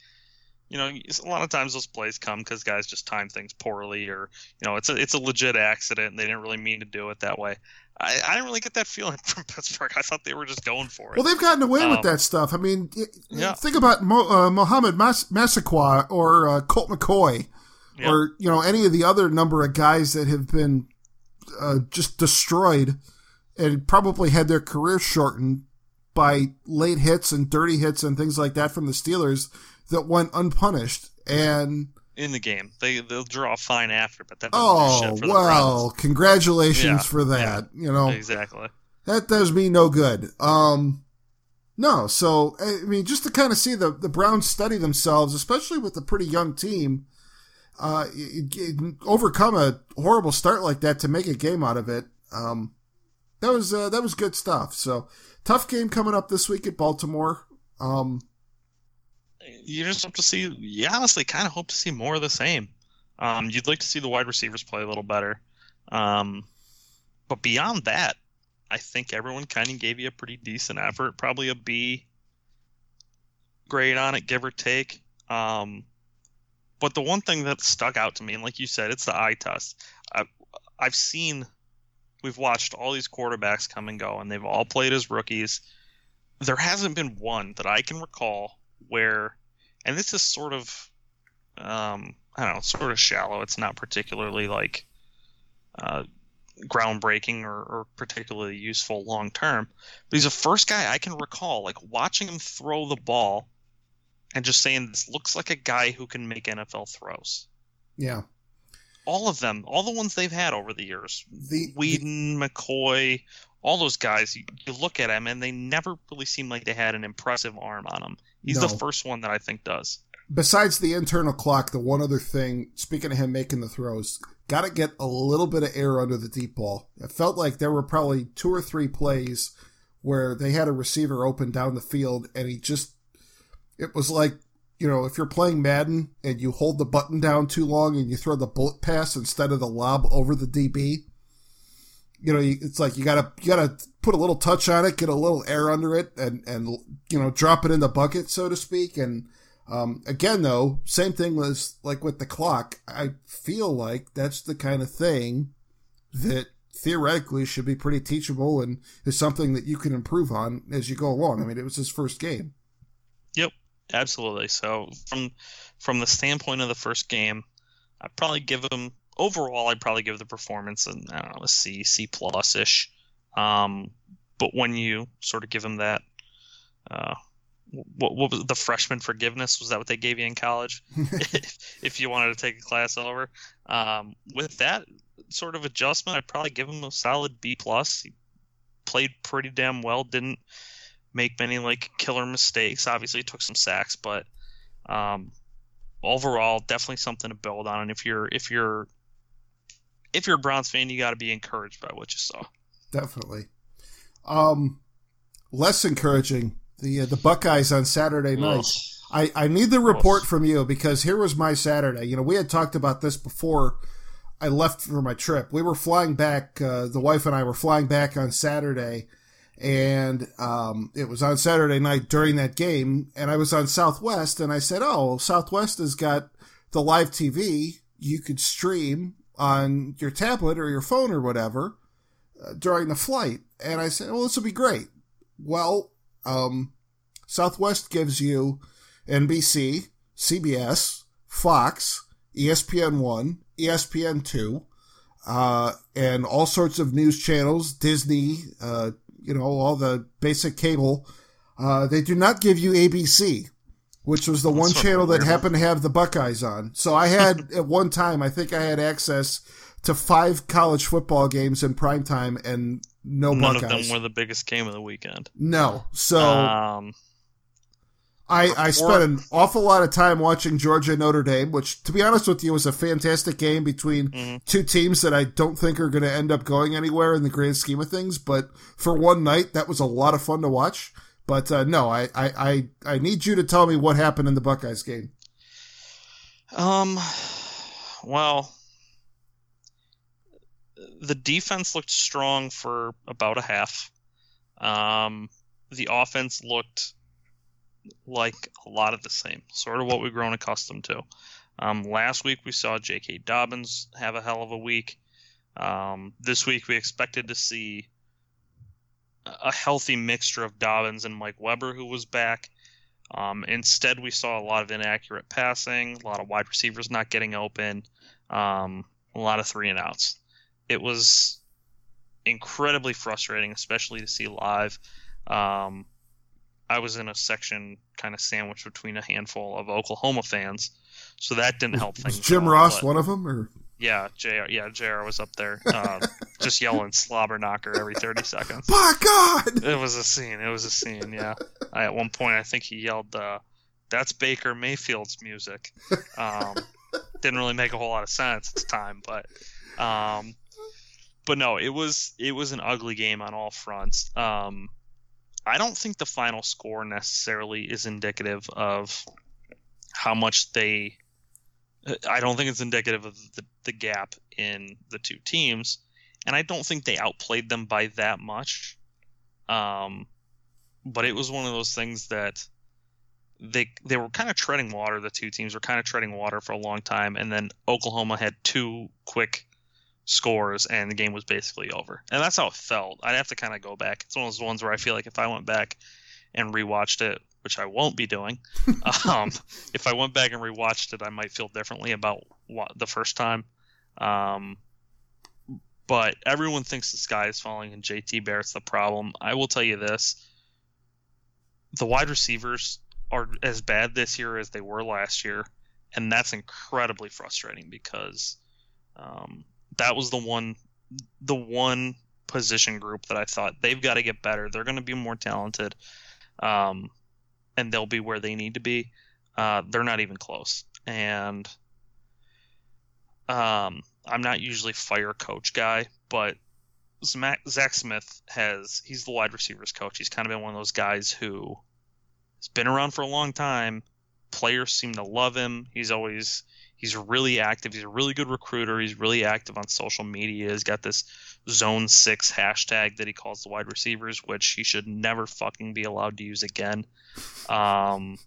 you know, a lot of times those plays come because guys just time things poorly, or you know, it's a it's a legit accident and they didn't really mean to do it that way. I, I didn't really get that feeling from Pittsburgh. I thought they were just going for it. well, they've gotten away with Um, that stuff. I mean, yeah. think about Mo, uh, Mohamed Mas- Massaquoi or uh, Colt McCoy. Yeah. or you know any of the other number of guys that have been uh, just destroyed and probably had their career shortened by late hits and dirty hits and things like that from the Steelers that went unpunished. And in the game, they they'll draw fine after, but that oh shit for the well, congratulations Yeah, for that. You know Exactly. that does me no good. Um, no, so I mean, just to kind of see the the Browns study themselves, especially with a pretty young team, uh, y- y- overcome a horrible start like that to make a game out of it. Um, that was uh, that was good stuff. So tough game coming up this week at Baltimore. Um, you just hope to see. You honestly kind of hope to see more of the same. Um, you'd like to see the wide receivers play a little better, um, but beyond that, I think everyone kind of gave you a pretty decent effort. Probably a B grade on it, give or take. Um, but the one thing that stuck out to me, and like you said, it's the eye test. I, I've seen, we've watched all these quarterbacks come and go, and they've all played as rookies. There hasn't been one that I can recall where, and this is sort of, um, I don't know, sort of shallow. It's not particularly like uh, groundbreaking or, or particularly useful long term. But he's the first guy I can recall, like watching him throw the ball and just saying, this looks like a guy who can make NFL throws. yeah, All of them, all the ones they've had over the years, the, the Weeden, McCoy, all those guys, you, you look at them and they never really seem like they had an impressive arm on them. He's No. the first one that I think does. besides the internal clock, the one other thing, speaking of him making the throws, got to get a little bit of air under the deep ball. It felt like there were probably two or three plays where they had a receiver open down the field and he just, it was like, you know, if you're playing Madden and you hold the button down too long and you throw the bullet pass instead of the lob over the DB, you know, it's like you gotta you gotta put a little touch on it, get a little air under it, and and you know drop it in the bucket, so to speak. And um, again, though, same thing was like with the clock. I feel like that's the kind of thing that theoretically should be pretty teachable and is something that you can improve on as you go along. I mean, it was his first game. Yep, absolutely. So from from the standpoint of the first game, I'd probably give him overall. I'd probably give the performance an I don't know a C C plus ish. Um, but when you sort of give him that uh, what, what was the freshman forgiveness? Was that what they gave you in college? if, if, you wanted to take a class over, um, with that sort of adjustment, I'd probably give him a solid B plus. He played pretty damn well. Didn't make many like killer mistakes. Obviously, took some sacks, but um, overall, definitely something to build on. And if you're if you're if you're a Browns fan, you got to be encouraged by what you saw. Definitely. Um, less encouraging the uh, the Buckeyes on Saturday night. I, I need the report from you because here was my Saturday. You know, we had talked about this before I left for my trip. We were flying back. Uh, the wife and I were flying back on Saturday, and um, it was on Saturday night during that game. And I was on Southwest, and I said, "Oh, Southwest has got the live TV. You could stream on your tablet or your phone or whatever uh, during the flight." And I said, "Well, this will be great." Well, um, Southwest gives you NBC, CBS, Fox, ESPN one, ESPN two, uh, and all sorts of news channels, Disney, uh, you know, all the basic cable. Uh, they do not give you ABC, which was the That's one channel that happened to have the Buckeyes on. So I had at one time, I think I had access to five college football games in prime time and no None Buckeyes. of them were the biggest game of the weekend. No, so um, I I spent an awful lot of time watching Georgia Notre Dame, which, to be honest with you, was a fantastic game between mm-hmm. two teams that I don't think are going to end up going anywhere in the grand scheme of things. But for one night, that was a lot of fun to watch. But uh, no, I, I I I need you to tell me what happened in the Buckeyes game. Um, well, the defense looked strong for about a half. Um, the offense looked like a lot of the same, sort of what we've grown accustomed to. Um, last week we saw J.K. Dobbins have a hell of a week. Um, this week we expected to see a healthy mixture of Dobbins and Mike Weber, who was back. Um, instead, we saw a lot of inaccurate passing, a lot of wide receivers not getting open, um, a lot of three and outs it was incredibly frustrating, especially to see live. Um, I was in a section kind of sandwiched between a handful of Oklahoma fans, so that didn't help things. Was Jim Ross one of them, or yeah, Jr. Yeah, Jr. was up there, uh, just yelling "slobber knocker" every thirty seconds. My God! It was a scene. It was a scene. Yeah. I, at one point, I think he yelled, uh, "That's Baker Mayfield's music." Um, didn't really make a whole lot of sense at the time, but um, but no, it was it was an ugly game on all fronts. Um, I don't think the final score necessarily is indicative of how much they. I don't think it's indicative of the, the gap in the two teams, and I don't think they outplayed them by that much. Um, but it was one of those things that they they were kind of treading water. The two teams were kind of treading water for a long time, and then Oklahoma had two quick scores and the game was basically over. And that's how it felt. I'd have to kind of go back. It's one of those ones where I feel like if I went back and rewatched it, which I won't be doing, um, if I went back and rewatched it, I might feel differently about what, the first time. Um, but everyone thinks the sky is falling and JT Barrett's the problem. I will tell you this the wide receivers are as bad this year as they were last year. And that's incredibly frustrating because um, that was the one the one position group that I thought they've got to get better. They're going to be more talented, um, and they'll be where they need to be. Uh, they're not even close. And um, I'm not usually fire coach guy, but Zach Smith has he's the wide receivers coach. He's kind of been one of those guys who has been around for a long time. Players seem to love him. He's always He's really active. He's a really good recruiter. He's really active on social media. He's got this zone six hashtag that he calls the wide receivers, which he should never fucking be allowed to use again. Um,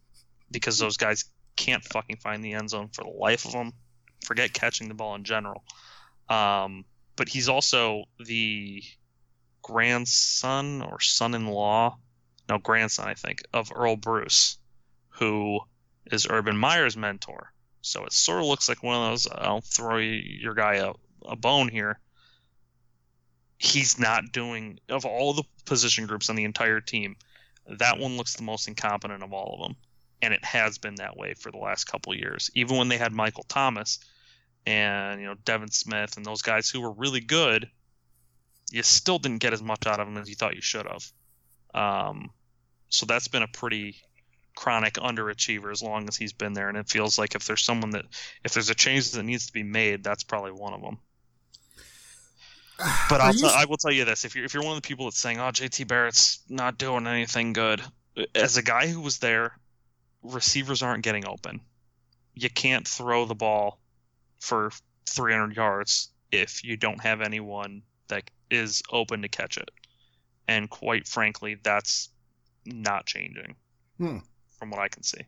because those guys can't fucking find the end zone for the life of them. Forget catching the ball in general. Um, but he's also the grandson or son-in-law, no grandson, I think, of Earle Bruce, who is Urban Meyer's mentor. So it sort of looks like one of those. I'll throw your guy a, a bone here. He's not doing of all the position groups on the entire team. That one looks the most incompetent of all of them, and it has been that way for the last couple years. Even when they had Michael Thomas and you know Devin Smith and those guys who were really good, you still didn't get as much out of them as you thought you should have. Um, so that's been a pretty chronic underachiever as long as he's been there, and it feels like if there's someone that if there's a change that needs to be made, that's probably one of them. But I'll t- I will tell you this: if you're if you're one of the people that's saying, "Oh, JT Barrett's not doing anything good," as a guy who was there, receivers aren't getting open. You can't throw the ball for 300 yards if you don't have anyone that is open to catch it. And quite frankly, that's not changing hmm. from what I can see.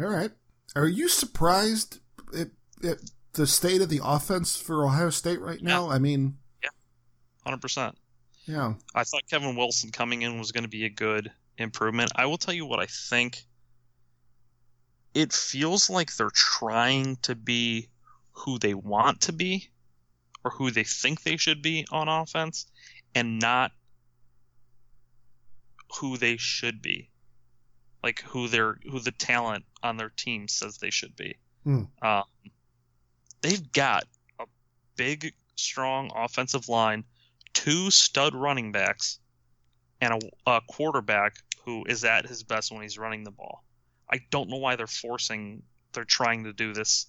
All right. Are you surprised at, at the state of the offense for Ohio State right now? Yeah. I mean, yeah, hundred percent. Yeah, I thought Kevin Wilson coming in was going to be a good improvement. I will tell you what I think. It feels like they're trying to be who they want to be, or who they think they should be on offense, and not who they should be, like who they're who the talent on their team says they should be. Hmm. Um, they've got a big, strong offensive line, two stud running backs, and a, a quarterback who is at his best when he's running the ball. I don't know why they're forcing. They're trying to do this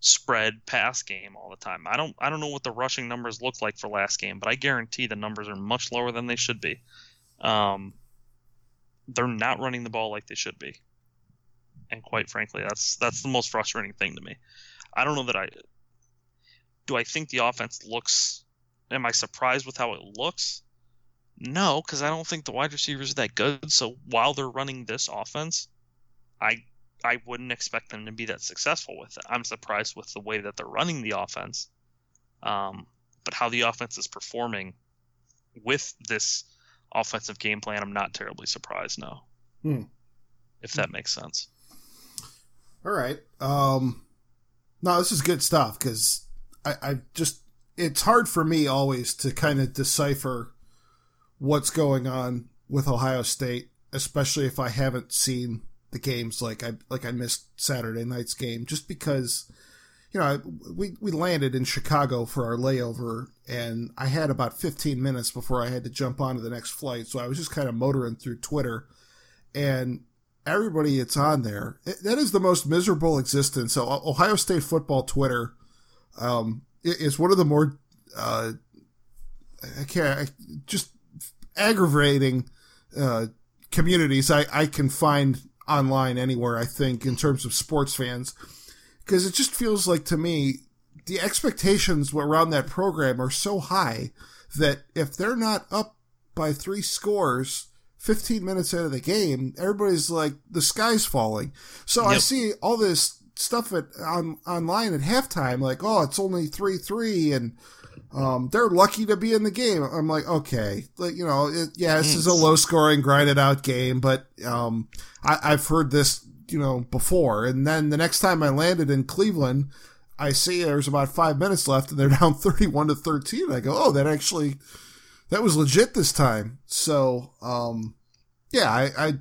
spread pass game all the time. I don't I don't know what the rushing numbers look like for last game, but I guarantee the numbers are much lower than they should be. Um, they're not running the ball like they should be, and quite frankly, that's that's the most frustrating thing to me. I don't know that I do. I think the offense looks. Am I surprised with how it looks? No, because I don't think the wide receivers are that good. So while they're running this offense, I I wouldn't expect them to be that successful with it. I'm surprised with the way that they're running the offense, um, but how the offense is performing with this offensive game plan, I'm not terribly surprised. No, hmm. if that makes sense. All right. Um, no, this is good stuff because I, I just it's hard for me always to kind of decipher what's going on with Ohio State, especially if I haven't seen the games like I like I missed Saturday night's game just because you know we we landed in Chicago for our layover and I had about 15 minutes before I had to jump onto the next flight so I was just kind of motoring through Twitter and everybody that's on there that is the most miserable existence so Ohio State football Twitter um, is one of the more uh, I can't just aggravating uh, communities I, I can find online anywhere, I think, in terms of sports fans. Because it just feels like to me, the expectations around that program are so high that if they're not up by three scores 15 minutes out of the game, everybody's like, the sky's falling. So yep. I see all this stuff at on online at halftime, like, oh, it's only 3 3 and um, they're lucky to be in the game. I'm like, okay, like, you know, it, yeah, this is a low scoring, grinded out game, but, um, I, I've heard this, you know, before. And then the next time I landed in Cleveland, I see there's about five minutes left and they're down 31 to 13. I go, oh, that actually, that was legit this time. So, um, yeah, I, I,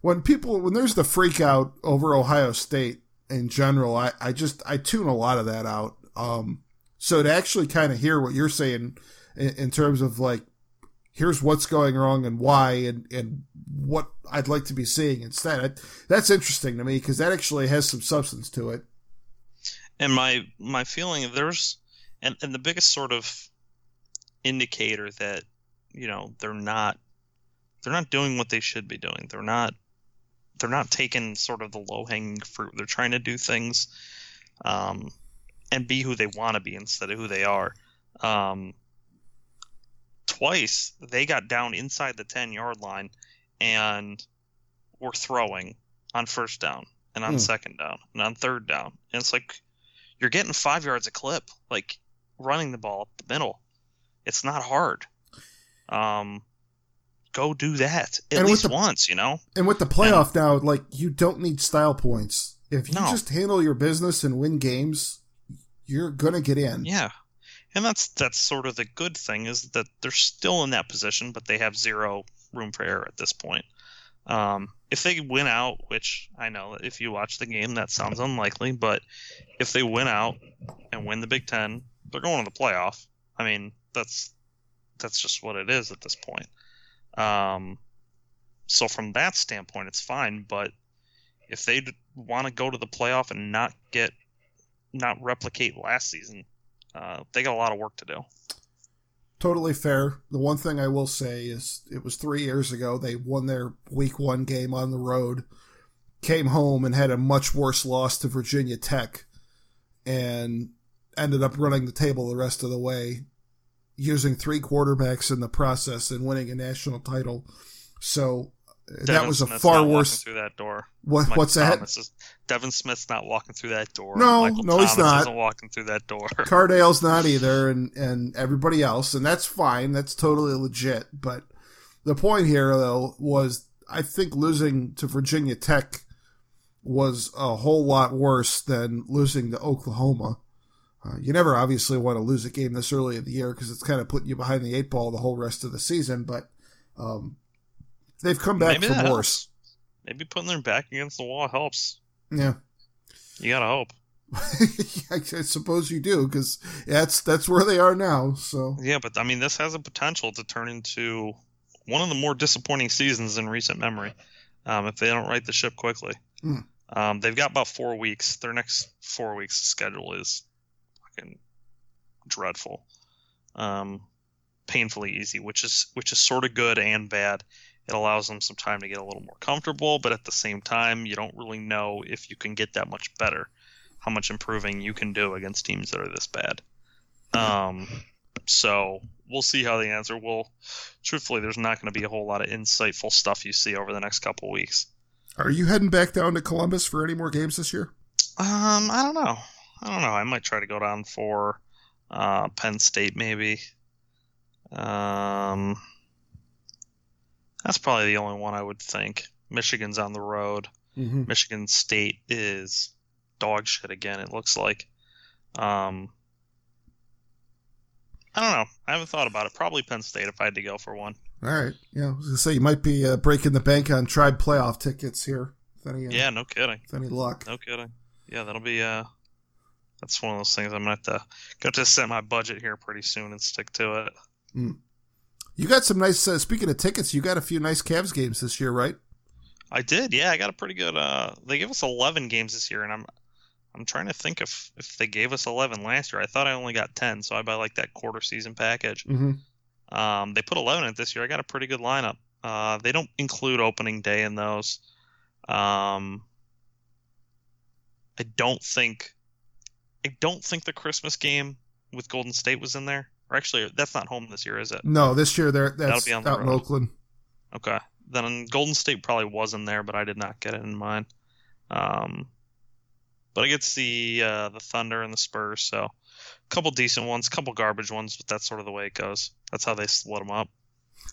when people, when there's the freak out over Ohio State in general, I, I just, I tune a lot of that out. Um, so to actually kind of hear what you're saying in, in, terms of like, here's what's going wrong and why and, and what I'd like to be seeing instead, that's interesting to me because that actually has some substance to it. And my, my feeling there's, and, and the biggest sort of indicator that, you know, they're not, they're not doing what they should be doing. They're not, they're not taking sort of the low hanging fruit. They're trying to do things, um, and be who they want to be instead of who they are. Um, twice they got down inside the 10 yard line and were throwing on first down and on mm. second down and on third down. And it's like you're getting five yards a clip, like running the ball up the middle. It's not hard. Um, go do that at and least the, once, you know. And with the playoff and, now, like you don't need style points. If you no. just handle your business and win games, you're gonna get in. Yeah, and that's that's sort of the good thing is that they're still in that position, but they have zero room for error at this point. Um, if they win out, which I know if you watch the game, that sounds unlikely, but if they win out and win the Big Ten, they're going to the playoff. I mean, that's that's just what it is at this point. Um, so from that standpoint, it's fine. But if they want to go to the playoff and not get not replicate last season, uh, they got a lot of work to do. Totally fair. The one thing I will say is it was three years ago. They won their week one game on the road, came home and had a much worse loss to Virginia Tech, and ended up running the table the rest of the way, using three quarterbacks in the process and winning a national title. So Devin that was a Smith's far worse. through that door. What, Michael what's that? Thomas is- Devin Smith's not walking through that door. No, Michael no, he's not. Isn't walking through that door. Cardale's not either, and and everybody else, and that's fine. That's totally legit. But the point here, though, was I think losing to Virginia Tech was a whole lot worse than losing to Oklahoma. Uh, you never obviously want to lose a game this early in the year because it's kind of putting you behind the eight ball the whole rest of the season. But um, they've come back Maybe from worse. Maybe putting their back against the wall helps. Yeah. You gotta hope. I suppose you do because that's that's where they are now. So Yeah, but I mean, this has a potential to turn into one of the more disappointing seasons in recent memory um, if they don't right the ship quickly. Hmm. Um, they've got about four weeks. Their next four weeks schedule is fucking dreadful, um, painfully easy, which is which is sort of good and bad. It allows them some time to get a little more comfortable, but at the same time, you don't really know if you can get that much better, how much improving you can do against teams that are this bad. Um, so we'll see how they answer. Well, truthfully, there's not going to be a whole lot of insightful stuff you see over the next couple weeks. Are you heading back down to Columbus for any more games this year? Um, I don't know. I don't know. I might try to go down for uh, Penn State, maybe. Um, that's probably the only one I would think. Michigan's on the road. Mm-hmm. Michigan State is dog shit again. It looks like. Um, I don't know. I haven't thought about it. Probably Penn State if I had to go for one. All right. Yeah, I was gonna say you might be uh, breaking the bank on tribe playoff tickets here. Any, uh, Yeah, no kidding. with any luck. No kidding. Yeah, that'll be uh that's one of those things I'm gonna have to gonna have to set my budget here pretty soon and stick to it. You got some nice. Uh, speaking of tickets, you got a few nice Cavs games this year, right? I did, yeah, I got a pretty good uh they gave us eleven games this year and I'm I'm trying to think if if they gave us eleven last year. I thought I only got ten, so I buy like that quarter season package. Mm-hmm. Um they put eleven in it this year. I got a pretty good lineup. Uh they don't include opening day in those. Um I don't think I don't think the Christmas game with Golden State was in there. Or actually, that's not home this year, is it? No, this year they're that's be on the out in. Oakland. Okay. Then Golden State probably was in there, but I did not get it in mine. Um, but I get to see uh, the Thunder and the Spurs, so a couple decent ones, a couple garbage ones, but that's sort of the way it goes. That's how they split them up.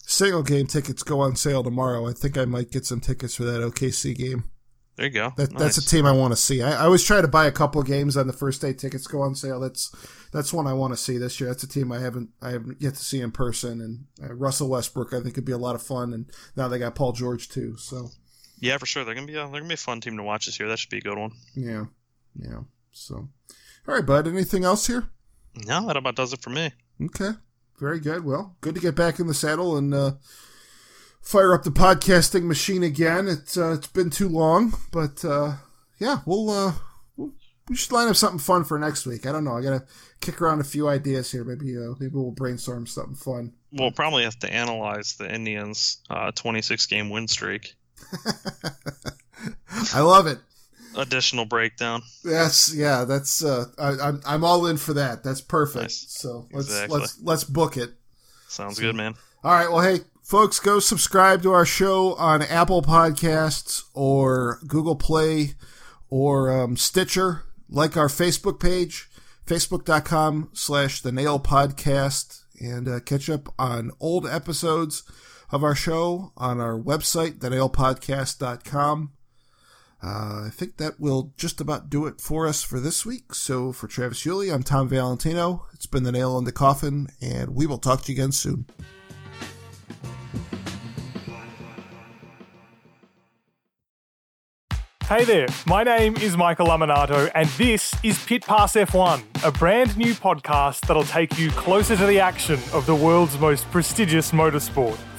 Single game tickets go on sale tomorrow. I think I might get some tickets for that OKC game. There you go. That, That's a team I want to see. I, I always try to buy a couple games on the first day tickets go on sale. That's that's one I want to see this year. That's a team I haven't I haven't yet to see in person. And uh, Russell Westbrook, I think, could be a lot of fun. And now they got Paul George too. So Yeah, for sure. They're gonna be a, they're gonna be a fun team to watch this year. That should be a good one. yeah, yeah. So all right, bud. Anything else here? No, that about does it for me. Okay, very good. Well, good to get back in the saddle and uh, fire up the podcasting machine again. It's uh, it's been too long, but uh, yeah, we'll, uh, we'll we should line up something fun for next week. I don't know. I gotta kick around a few ideas here. Maybe uh, maybe we'll brainstorm something fun. We'll probably have to analyze the Indians' uh, 26 game win streak. I love it. Additional breakdown. That's yeah. That's uh, I, I'm I'm all in for that. That's perfect. Nice. So let's Exactly. let's let's book it. Sounds good, man. All right. Well, hey, folks, go subscribe to our show on Apple Podcasts or Google Play or um, Stitcher. Like our Facebook page, facebook.com slash the nail podcast, and uh, catch up on old episodes of our show on our website, thenailpodcast.com. Uh, I think that will just about do it for us for this week. So for Travis Yulee, I'm Tom Valentino. It's been the nail in the coffin, and we will talk to you again soon. Hey there, my name is Michael Laminato, and this is Pit Pass F1, a brand new podcast that'll take you closer to the action of the world's most prestigious motorsport.